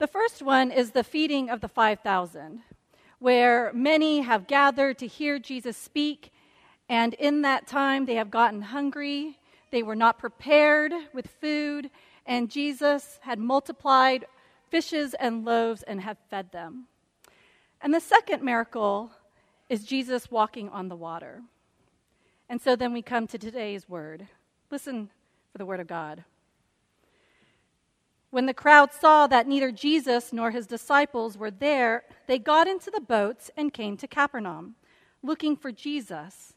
The first one is the feeding of the 5,000, where many have gathered to hear Jesus speak, and in that time they have gotten hungry. They were not prepared with food, and Jesus had multiplied fishes and loaves and had fed them. And the second miracle is Jesus walking on the water. And so then we come to today's word. Listen for the word of God. When the crowd saw that neither Jesus nor his disciples were there, they got into the boats and came to Capernaum, looking for Jesus.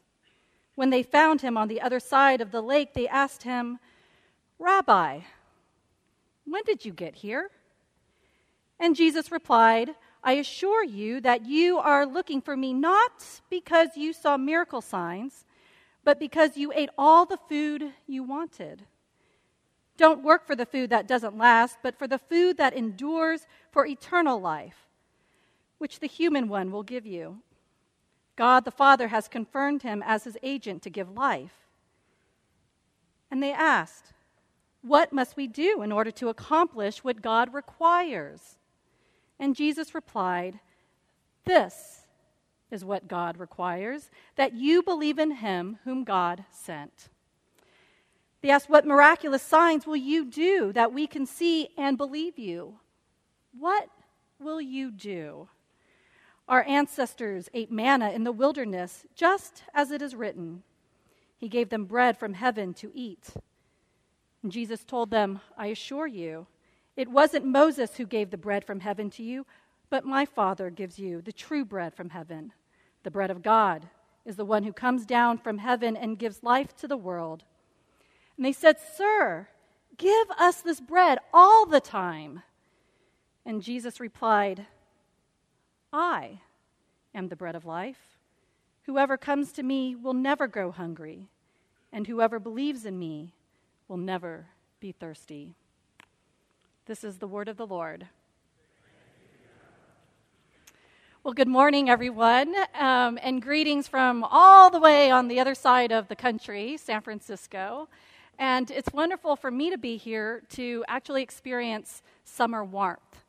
When they found him on the other side of the lake, they asked him, Rabbi, when did you get here? And Jesus replied, I assure you that you are looking for me not because you saw miracle signs, but because you ate all the food you wanted. Don't work for the food that doesn't last, but for the food that endures for eternal life, which the human one will give you. God the Father has confirmed him as his agent to give life. And they asked, What must we do in order to accomplish what God requires? And Jesus replied, This is what God requires that you believe in him whom God sent. They asked, What miraculous signs will you do that we can see and believe you? What will you do? Our ancestors ate manna in the wilderness, just as it is written. He gave them bread from heaven to eat. And Jesus told them, I assure you, it wasn't Moses who gave the bread from heaven to you, but my Father gives you the true bread from heaven. The bread of God is the one who comes down from heaven and gives life to the world. And they said, Sir, give us this bread all the time. And Jesus replied, I am the bread of life. Whoever comes to me will never grow hungry, and whoever believes in me will never be thirsty. This is the word of the Lord. Well, good morning, everyone, um, and greetings from all the way on the other side of the country, San Francisco. And it's wonderful for me to be here to actually experience summer warmth.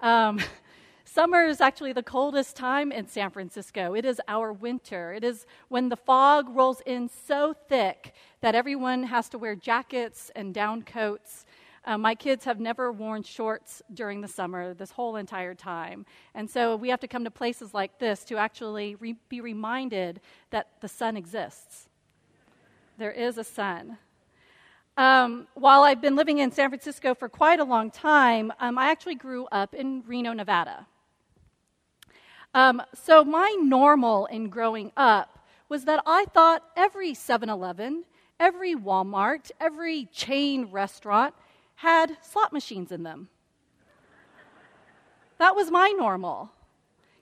Um, summer is actually the coldest time in San Francisco. It is our winter. It is when the fog rolls in so thick that everyone has to wear jackets and down coats. Uh, my kids have never worn shorts during the summer this whole entire time. And so we have to come to places like this to actually re- be reminded that the sun exists. There is a sun. Um, while I've been living in San Francisco for quite a long time, um, I actually grew up in Reno, Nevada. Um, so, my normal in growing up was that I thought every 7 Eleven, every Walmart, every chain restaurant had slot machines in them. that was my normal.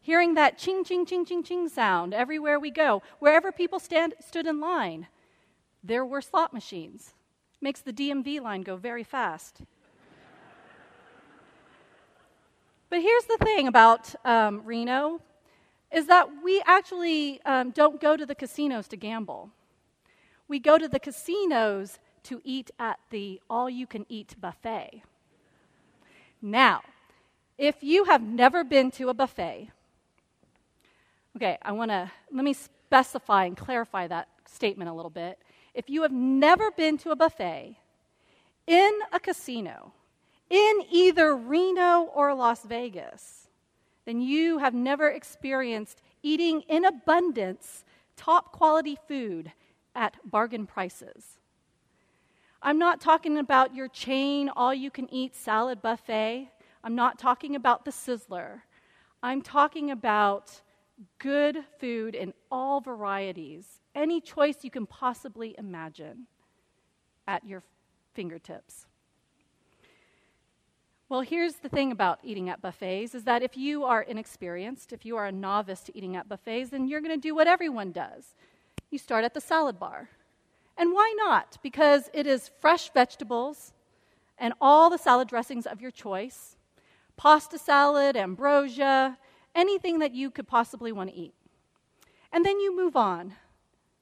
Hearing that ching, ching, ching, ching, ching sound everywhere we go, wherever people stand, stood in line, there were slot machines. Makes the DMV line go very fast. but here's the thing about um, Reno is that we actually um, don't go to the casinos to gamble. We go to the casinos to eat at the all you can eat buffet. Now, if you have never been to a buffet, okay, I want to let me specify and clarify that statement a little bit if you have never been to a buffet in a casino in either Reno or Las Vegas, then you have never experienced eating in abundance top quality food at bargain prices. I'm not talking about your chain all you can eat salad buffet. I'm not talking about the sizzler. I'm talking about good food in all varieties any choice you can possibly imagine at your fingertips. Well, here's the thing about eating at buffets is that if you are inexperienced, if you are a novice to eating at buffets, then you're going to do what everyone does. You start at the salad bar. And why not? Because it is fresh vegetables and all the salad dressings of your choice pasta salad, ambrosia, anything that you could possibly want to eat. And then you move on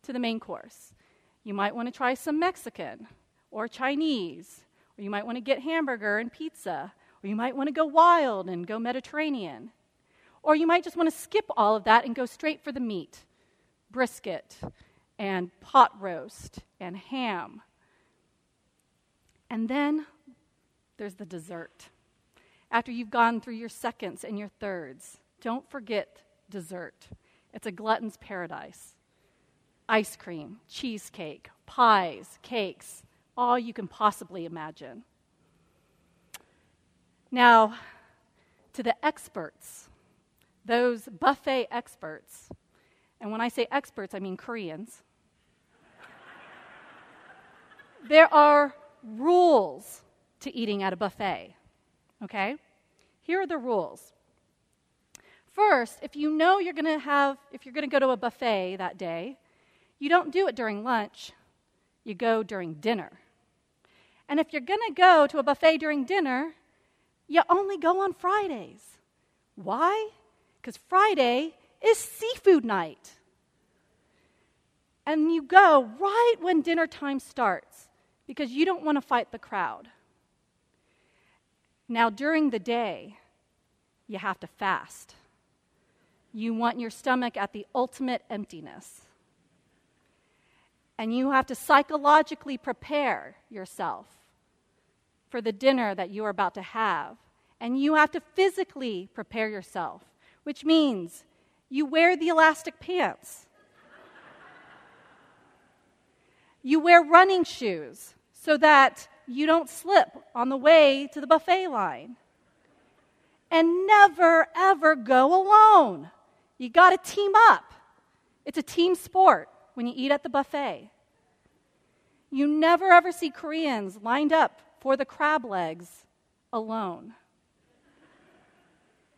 to the main course. You might want to try some Mexican or Chinese, or you might want to get hamburger and pizza, or you might want to go wild and go Mediterranean. Or you might just want to skip all of that and go straight for the meat brisket and pot roast and ham. And then there's the dessert. After you've gone through your seconds and your thirds, don't forget dessert. It's a glutton's paradise. Ice cream, cheesecake, pies, cakes, all you can possibly imagine. Now, to the experts, those buffet experts, and when I say experts, I mean Koreans, there are rules to eating at a buffet. Okay? Here are the rules. First, if you know you're going to have, if you're going to go to a buffet that day, you don't do it during lunch, you go during dinner. And if you're going to go to a buffet during dinner, you only go on Fridays. Why? Because Friday is seafood night. And you go right when dinner time starts because you don't want to fight the crowd. Now, during the day, you have to fast. You want your stomach at the ultimate emptiness. And you have to psychologically prepare yourself for the dinner that you are about to have. And you have to physically prepare yourself, which means you wear the elastic pants. you wear running shoes so that you don't slip on the way to the buffet line. And never, ever go alone. You got to team up. It's a team sport when you eat at the buffet. You never, ever see Koreans lined up for the crab legs alone.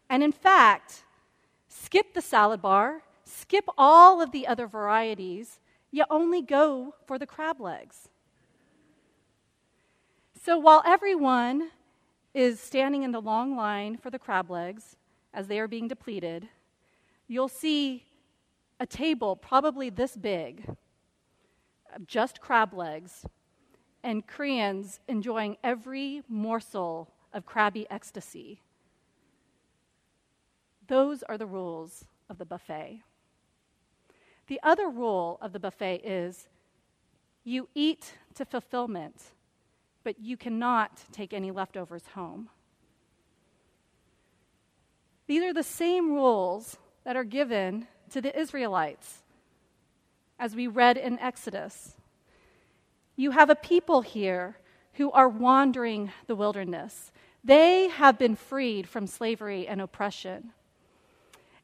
And in fact, skip the salad bar, skip all of the other varieties, you only go for the crab legs. So while everyone is standing in the long line for the crab legs as they are being depleted, you'll see a table probably this big, of just crab legs, and Koreans enjoying every morsel of crabby ecstasy. Those are the rules of the buffet. The other rule of the buffet is you eat to fulfillment but you cannot take any leftovers home. These are the same rules that are given to the Israelites, as we read in Exodus. You have a people here who are wandering the wilderness. They have been freed from slavery and oppression.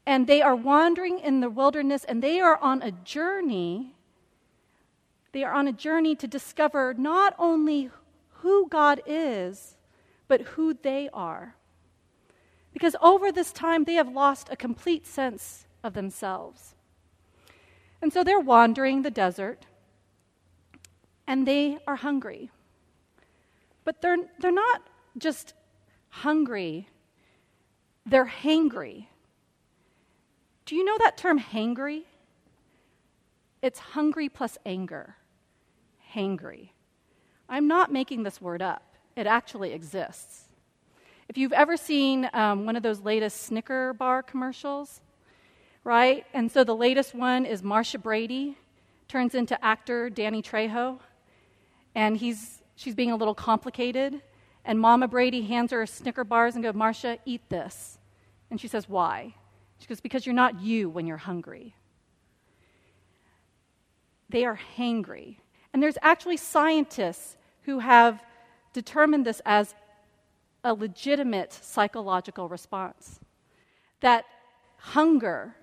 And they are wandering in the wilderness and they are on a journey. They are on a journey to discover not only who God is, but who they are. Because over this time, they have lost a complete sense of themselves. And so they're wandering the desert, and they are hungry. But they're, they're not just hungry, they're hangry. Do you know that term hangry? It's hungry plus anger. Hangry. I'm not making this word up, it actually exists. If you've ever seen um, one of those latest Snicker bar commercials, right? And so the latest one is Marcia Brady turns into actor Danny Trejo, and he's, she's being a little complicated. And Mama Brady hands her Snicker bars and goes, Marcia, eat this. And she says, Why? She goes, Because you're not you when you're hungry. They are hangry. And there's actually scientists who have determined this as a legitimate psychological response. That hunger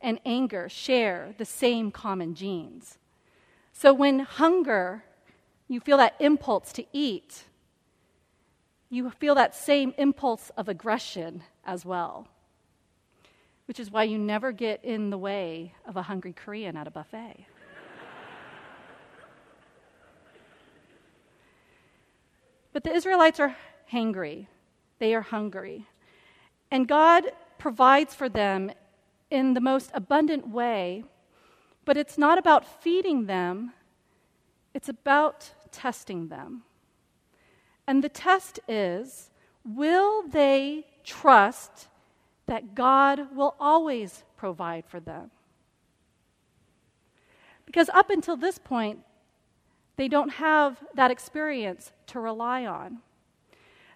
and anger share the same common genes. So when hunger, you feel that impulse to eat, you feel that same impulse of aggression as well. Which is why you never get in the way of a hungry Korean at a buffet. But the Israelites are hangry, they are hungry. And God provides for them in the most abundant way, but it's not about feeding them, it's about testing them. And the test is will they trust that God will always provide for them? Because up until this point, they don't have that experience to rely on.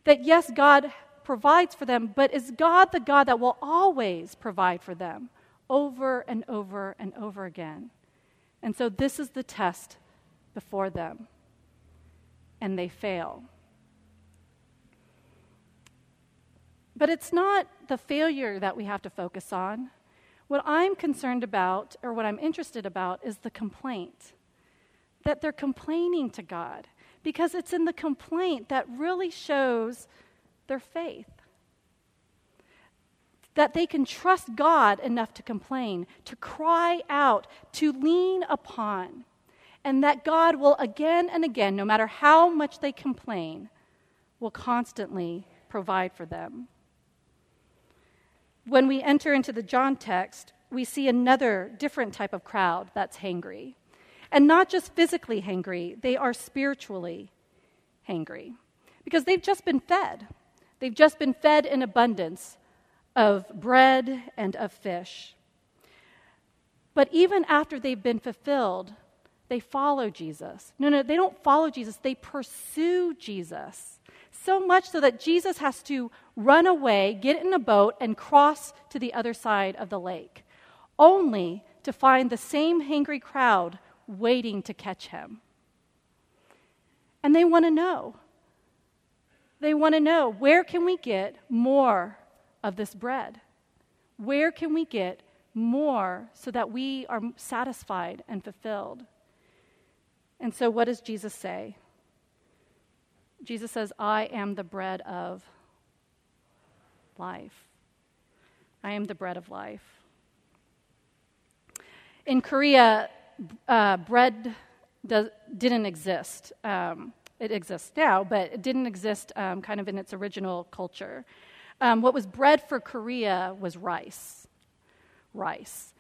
That yes, God provides for them, but is God the God that will always provide for them over and over and over again? And so this is the test before them, and they fail. But it's not the failure that we have to focus on. What I'm concerned about, or what I'm interested about, is the complaint. That they're complaining to God, because it's in the complaint that really shows their faith. That they can trust God enough to complain, to cry out, to lean upon, and that God will again and again, no matter how much they complain, will constantly provide for them. When we enter into the John text, we see another different type of crowd that's hangry. And not just physically hangry, they are spiritually hangry because they've just been fed. They've just been fed in abundance of bread and of fish. But even after they've been fulfilled, they follow Jesus. No, no, they don't follow Jesus, they pursue Jesus. So much so that Jesus has to run away, get in a boat, and cross to the other side of the lake, only to find the same hangry crowd waiting to catch him. And they want to know. They want to know where can we get more of this bread? Where can we get more so that we are satisfied and fulfilled? And so, what does Jesus say? Jesus says, I am the bread of life. I am the bread of life. In Korea, uh, bread does, didn't exist. Um, it exists now, but it didn't exist um, kind of in its original culture. Um, what was bread for Korea was rice. Rice.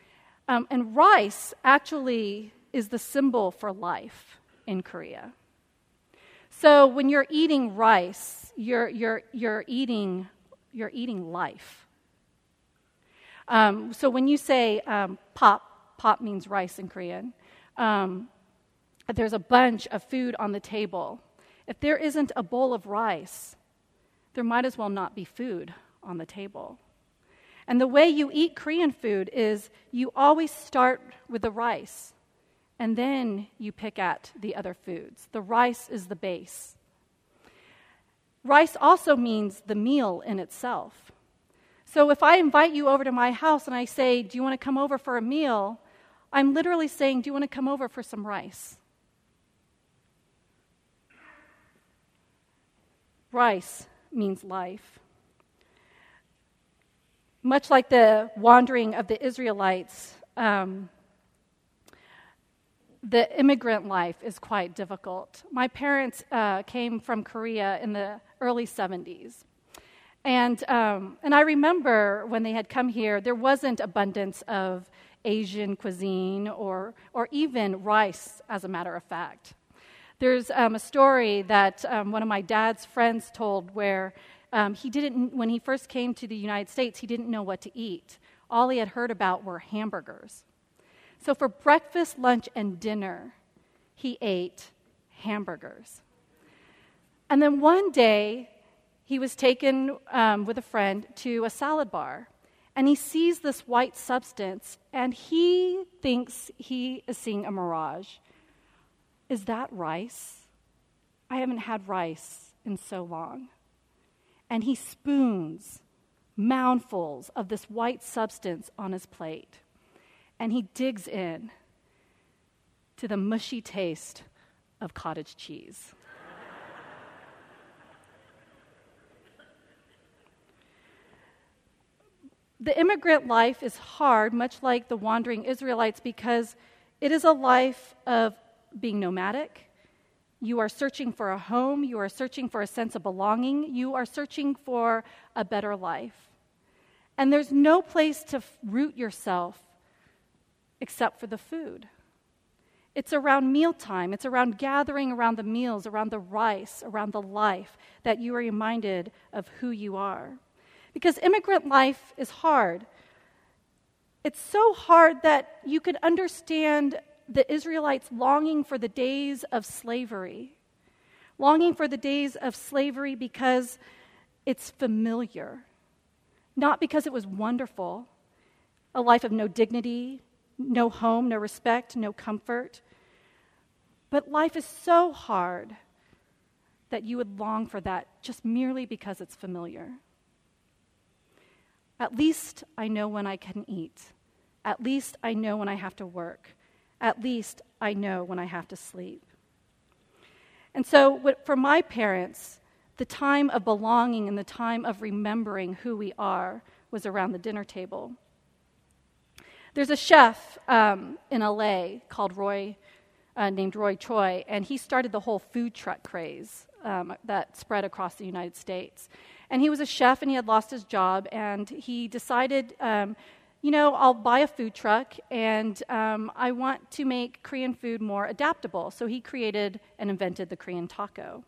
Um, and rice actually is the symbol for life in Korea. So when you're eating rice, you're, you're, you're, eating, you're eating life. Um, so when you say um, pop, pop means rice in Korean, um, there's a bunch of food on the table. If there isn't a bowl of rice, there might as well not be food on the table. And the way you eat Korean food is you always start with the rice and then you pick at the other foods. The rice is the base. Rice also means the meal in itself. So if I invite you over to my house and I say, Do you want to come over for a meal? I'm literally saying, Do you want to come over for some rice? Rice means life. Much like the wandering of the Israelites, um, the immigrant life is quite difficult. My parents uh, came from Korea in the early 70s. And, um, and I remember when they had come here, there wasn't abundance of Asian cuisine or, or even rice, as a matter of fact. There's um, a story that um, one of my dad's friends told where um, he didn't, when he first came to the United States, he didn't know what to eat. All he had heard about were hamburgers. So for breakfast, lunch, and dinner, he ate hamburgers. And then one day, he was taken um, with a friend to a salad bar, and he sees this white substance, and he thinks he is seeing a mirage. Is that rice? I haven't had rice in so long. And he spoons moundfuls of this white substance on his plate and he digs in to the mushy taste of cottage cheese. the immigrant life is hard, much like the wandering Israelites, because it is a life of being nomadic. You are searching for a home, you are searching for a sense of belonging, you are searching for a better life. And there's no place to root yourself except for the food. It's around mealtime. It's around gathering around the meals, around the rice, around the life that you are reminded of who you are. Because immigrant life is hard. It's so hard that you could understand the Israelites longing for the days of slavery, longing for the days of slavery because it's familiar, not because it was wonderful, a life of no dignity, no home, no respect, no comfort. But life is so hard that you would long for that just merely because it's familiar. At least I know when I can eat. At least I know when I have to work. At least I know when I have to sleep. And so, for my parents, the time of belonging and the time of remembering who we are was around the dinner table. There's a chef um, in LA called Roy, uh, named Roy Choi, and he started the whole food truck craze um, that spread across the United States. And he was a chef and he had lost his job, and he decided, um, you know, I'll buy a food truck and um, I want to make Korean food more adaptable. So he created and invented the Korean taco.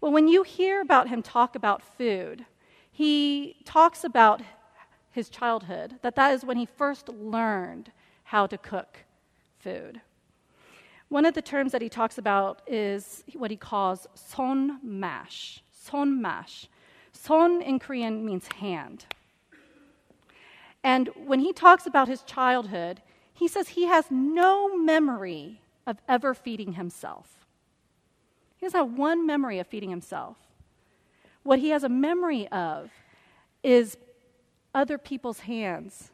Well, when you hear about him talk about food, he talks about his childhood, that that is when he first learned how to cook food. One of the terms that he talks about is what he calls son mash. Son mash. Son in Korean means hand. And when he talks about his childhood, he says he has no memory of ever feeding himself. He doesn't have one memory of feeding himself. What he has a memory of is other people's hands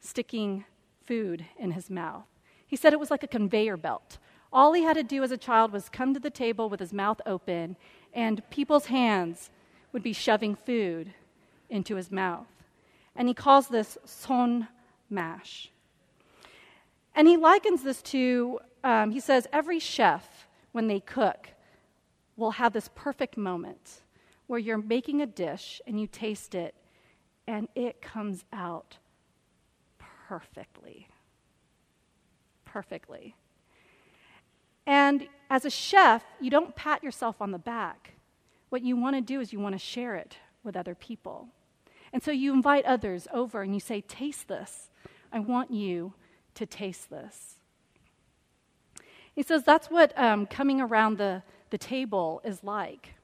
sticking food in his mouth. He said it was like a conveyor belt. All he had to do as a child was come to the table with his mouth open, and people's hands would be shoving food into his mouth. And he calls this son mash. And he likens this to, um, he says, every chef, when they cook, will have this perfect moment where you're making a dish and you taste it and it comes out perfectly. Perfectly. And as a chef, you don't pat yourself on the back. What you want to do is you want to share it with other people. And so you invite others over and you say, Taste this. I want you to taste this. He says that's what um, coming around the, the table is like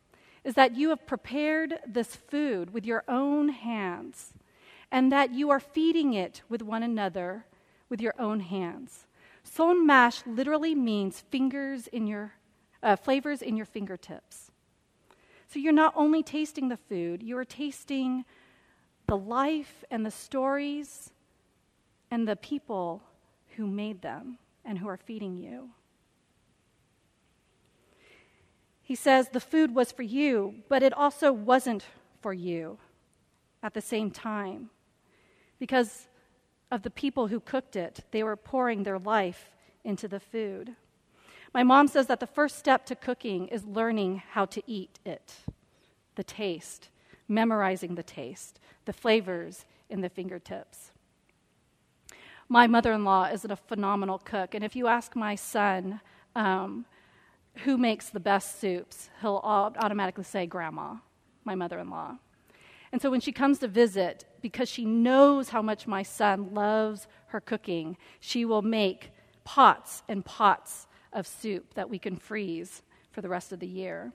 is that you have prepared this food with your own hands and that you are feeding it with one another with your own hands. Son mash literally means fingers in your uh, flavors in your fingertips. So you're not only tasting the food, you are tasting the life and the stories and the people who made them and who are feeding you. He says the food was for you, but it also wasn't for you at the same time. Because of the people who cooked it, they were pouring their life into the food. My mom says that the first step to cooking is learning how to eat it the taste, memorizing the taste, the flavors in the fingertips. My mother in law is a phenomenal cook, and if you ask my son, um, who makes the best soups, he'll automatically say, Grandma, my mother in law. And so when she comes to visit, because she knows how much my son loves her cooking, she will make pots and pots of soup that we can freeze for the rest of the year.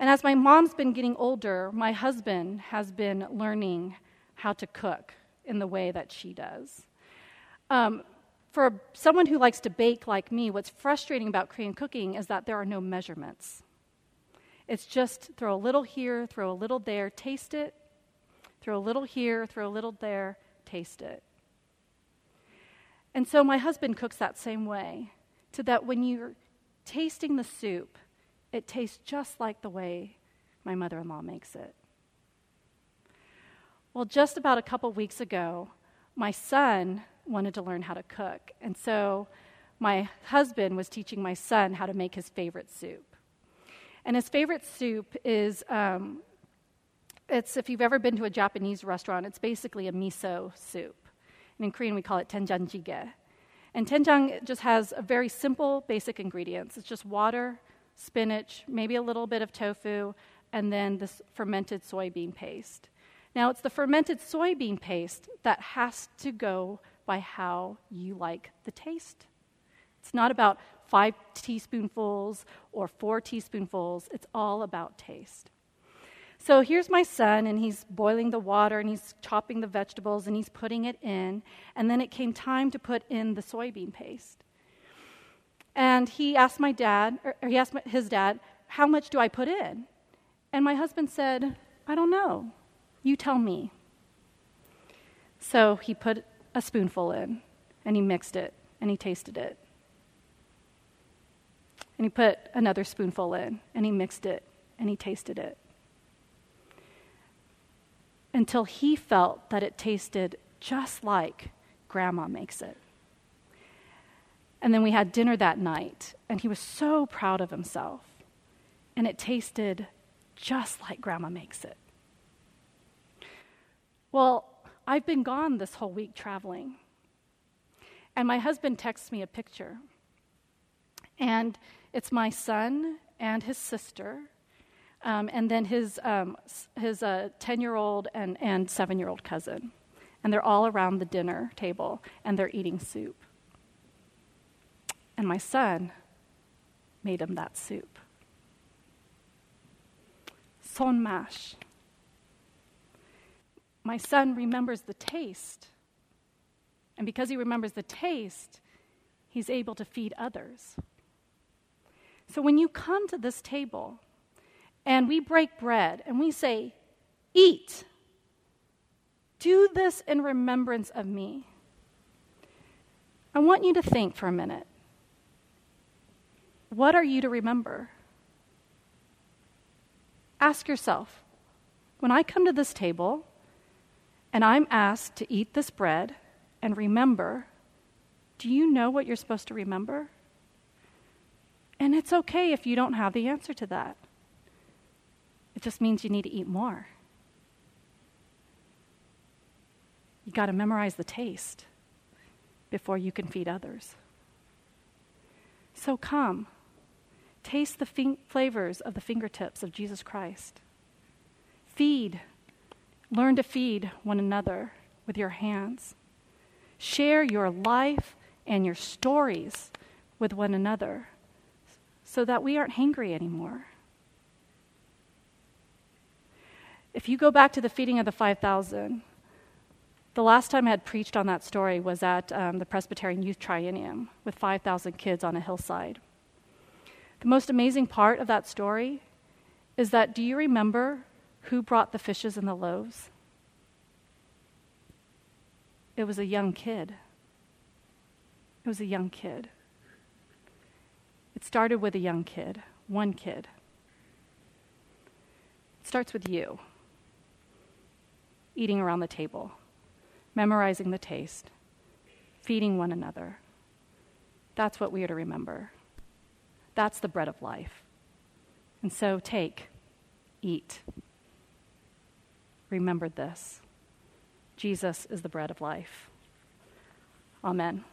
And as my mom's been getting older, my husband has been learning how to cook in the way that she does. Um, for someone who likes to bake like me, what's frustrating about Korean cooking is that there are no measurements. It's just throw a little here, throw a little there, taste it, throw a little here, throw a little there, taste it. And so my husband cooks that same way, to that when you're tasting the soup, it tastes just like the way my mother in law makes it. Well, just about a couple weeks ago, my son wanted to learn how to cook. And so my husband was teaching my son how to make his favorite soup. And his favorite soup is um, it's if you've ever been to a Japanese restaurant, it's basically a miso soup. And in Korean, we call it doenjang jjigae. And doenjang just has a very simple, basic ingredients. It's just water, spinach, maybe a little bit of tofu, and then this fermented soybean paste. Now, it's the fermented soybean paste that has to go by how you like the taste. It's not about five teaspoonfuls or four teaspoonfuls, it's all about taste. So here's my son, and he's boiling the water and he's chopping the vegetables and he's putting it in. And then it came time to put in the soybean paste. And he asked my dad, or he asked his dad, How much do I put in? And my husband said, I don't know. You tell me. So he put a spoonful in and he mixed it and he tasted it. And he put another spoonful in and he mixed it and he tasted it until he felt that it tasted just like grandma makes it. And then we had dinner that night, and he was so proud of himself. And it tasted just like grandma makes it. Well, I've been gone this whole week traveling. And my husband texts me a picture. And it's my son and his sister um, and then his, um, his 10 uh, year old and, and 7 year old cousin. And they're all around the dinner table and they're eating soup. And my son made him that soup. Son mash. My son remembers the taste. And because he remembers the taste, he's able to feed others. So when you come to this table, and we break bread and we say, Eat. Do this in remembrance of me. I want you to think for a minute. What are you to remember? Ask yourself when I come to this table and I'm asked to eat this bread and remember, do you know what you're supposed to remember? And it's okay if you don't have the answer to that. It just means you need to eat more. You got to memorize the taste before you can feed others. So come, taste the fin- flavors of the fingertips of Jesus Christ. Feed, learn to feed one another with your hands. Share your life and your stories with one another so that we aren't hungry anymore. If you go back to the feeding of the 5,000, the last time I had preached on that story was at um, the Presbyterian Youth Triennium with 5,000 kids on a hillside. The most amazing part of that story is that do you remember who brought the fishes and the loaves? It was a young kid. It was a young kid. It started with a young kid, one kid. It starts with you eating around the table, memorizing the taste, feeding one another. That's what we are to remember. That's the bread of life. And so take, eat. Remember this Jesus is the bread of life. Amen.